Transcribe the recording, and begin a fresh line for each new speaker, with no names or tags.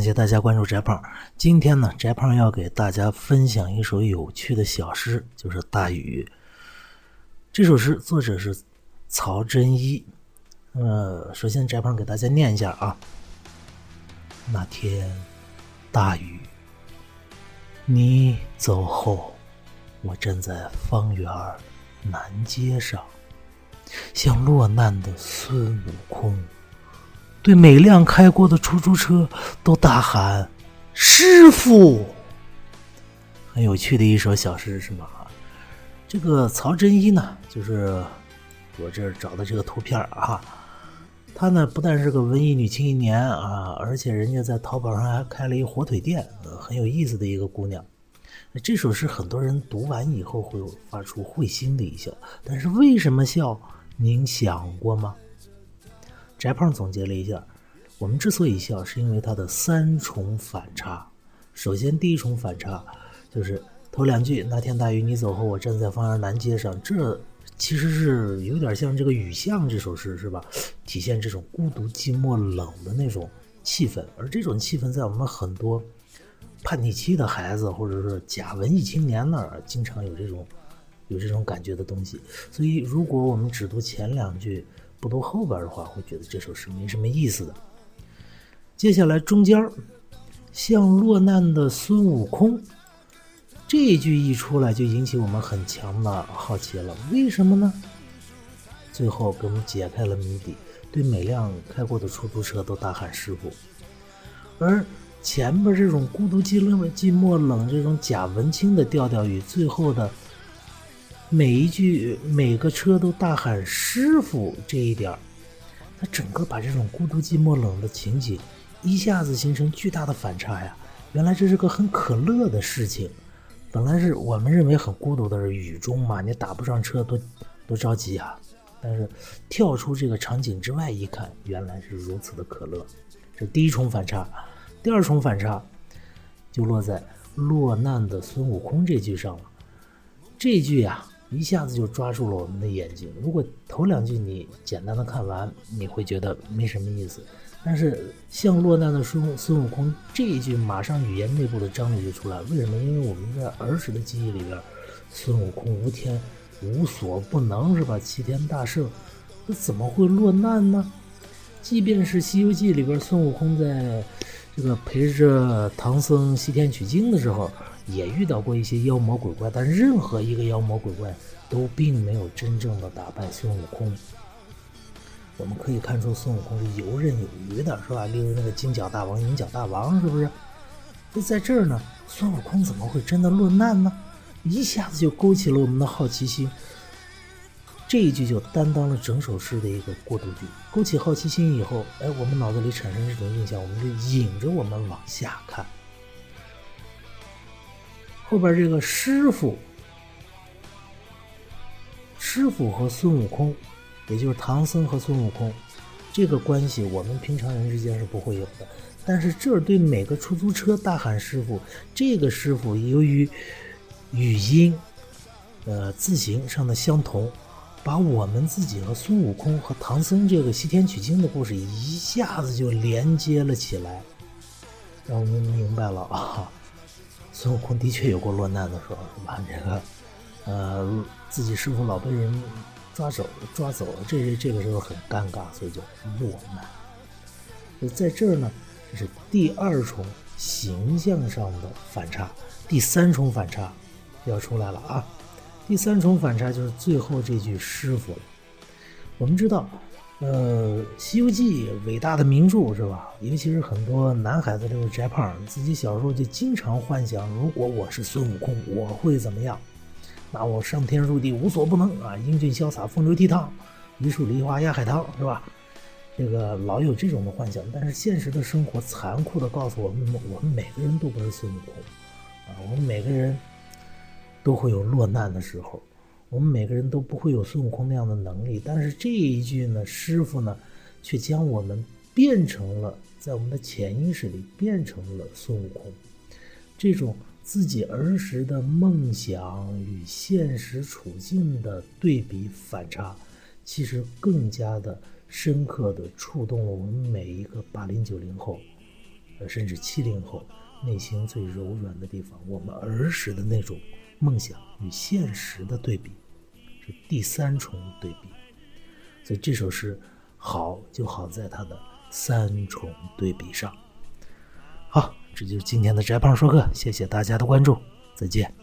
感谢大家关注翟胖。今天呢，翟胖要给大家分享一首有趣的小诗，就是《大雨》。这首诗作者是曹真一。呃，首先翟胖给大家念一下啊。那天大雨，你走后，我站在方圆南街上，像落难的孙悟空。对每辆开过的出租车都大喊：“师傅！”很有趣的一首小诗是吗？这个曹真一呢，就是我这儿找的这个图片啊。她呢，不但是个文艺女青年啊，而且人家在淘宝上还开了一火腿店，很有意思的一个姑娘。这首诗很多人读完以后会发出会心的一笑，但是为什么笑？您想过吗？翟胖总结了一下，我们之所以笑，是因为它的三重反差。首先，第一重反差就是头两句“那天大雨你走后，我站在方圆南街上”，这其实是有点像这个《雨巷》这首诗，是吧？体现这种孤独、寂寞、冷的那种气氛。而这种气氛，在我们很多叛逆期的孩子，或者是假文艺青年那儿，经常有这种有这种感觉的东西。所以，如果我们只读前两句，不读后边的话，会觉得这首诗没什么意思的。接下来中间像落难的孙悟空，这一句一出来就引起我们很强的好奇了。为什么呢？最后给我们解开了谜底，对每辆开过的出租车都大喊师傅。而前边这种孤独寂寞寂寞冷这种假文青的调调与最后的。每一句每个车都大喊“师傅”这一点儿，它整个把这种孤独寂寞冷的情景一下子形成巨大的反差呀！原来这是个很可乐的事情，本来是我们认为很孤独的是雨中嘛，你打不上车多多着急啊！但是跳出这个场景之外一看，原来是如此的可乐。这第一重反差，第二重反差就落在落难的孙悟空这句上了。这句呀。一下子就抓住了我们的眼睛。如果头两句你简单的看完，你会觉得没什么意思。但是像落难的孙孙悟空这一句，马上语言内部的张力就出来。为什么？因为我们在儿时的记忆里边，孙悟空无天无所不能，是吧？齐天大圣，那怎么会落难呢？即便是《西游记》里边孙悟空在这个陪着唐僧西天取经的时候。也遇到过一些妖魔鬼怪，但任何一个妖魔鬼怪都并没有真正的打败孙悟空。我们可以看出孙悟空是游刃有余的，是吧？例如那个金角大王、银角大王，是不是？那在这儿呢，孙悟空怎么会真的落难呢？一下子就勾起了我们的好奇心。这一句就担当了整首诗的一个过渡句，勾起好奇心以后，哎，我们脑子里产生这种印象，我们就引着我们往下看。后边这个师傅，师傅和孙悟空，也就是唐僧和孙悟空，这个关系我们平常人之间是不会有的。但是这儿对每个出租车大喊师傅，这个师傅由于语音，呃，字形上的相同，把我们自己和孙悟空和唐僧这个西天取经的故事一下子就连接了起来，让我们明白了啊。孙悟空的确有过落难的时候，是吧？这个，呃，自己师傅老被人抓走，抓走了，这这个时候很尴尬，所以叫落难。在这儿呢，这是第二重形象上的反差，第三重反差要出来了啊！第三重反差就是最后这句师傅了。我们知道。呃，《西游记》伟大的名著是吧？尤其是很多男孩子，就是翟胖，自己小时候就经常幻想，如果我是孙悟空，我会怎么样？那我上天入地无所不能啊，英俊潇洒，风流倜傥，一树梨花压海棠，是吧？这个老有这种的幻想，但是现实的生活残酷的告诉我们，我们每个人都不是孙悟空啊，我们每个人都会有落难的时候。我们每个人都不会有孙悟空那样的能力，但是这一句呢，师傅呢，却将我们变成了在我们的潜意识里变成了孙悟空。这种自己儿时的梦想与现实处境的对比反差，其实更加的深刻的触动了我们每一个八零九零后，呃，甚至七零后内心最柔软的地方，我们儿时的那种梦想与现实的对比，是第三重对比。所以这首诗好就好在它的三重对比上。好，这就是今天的翟胖说课，谢谢大家的关注，再见。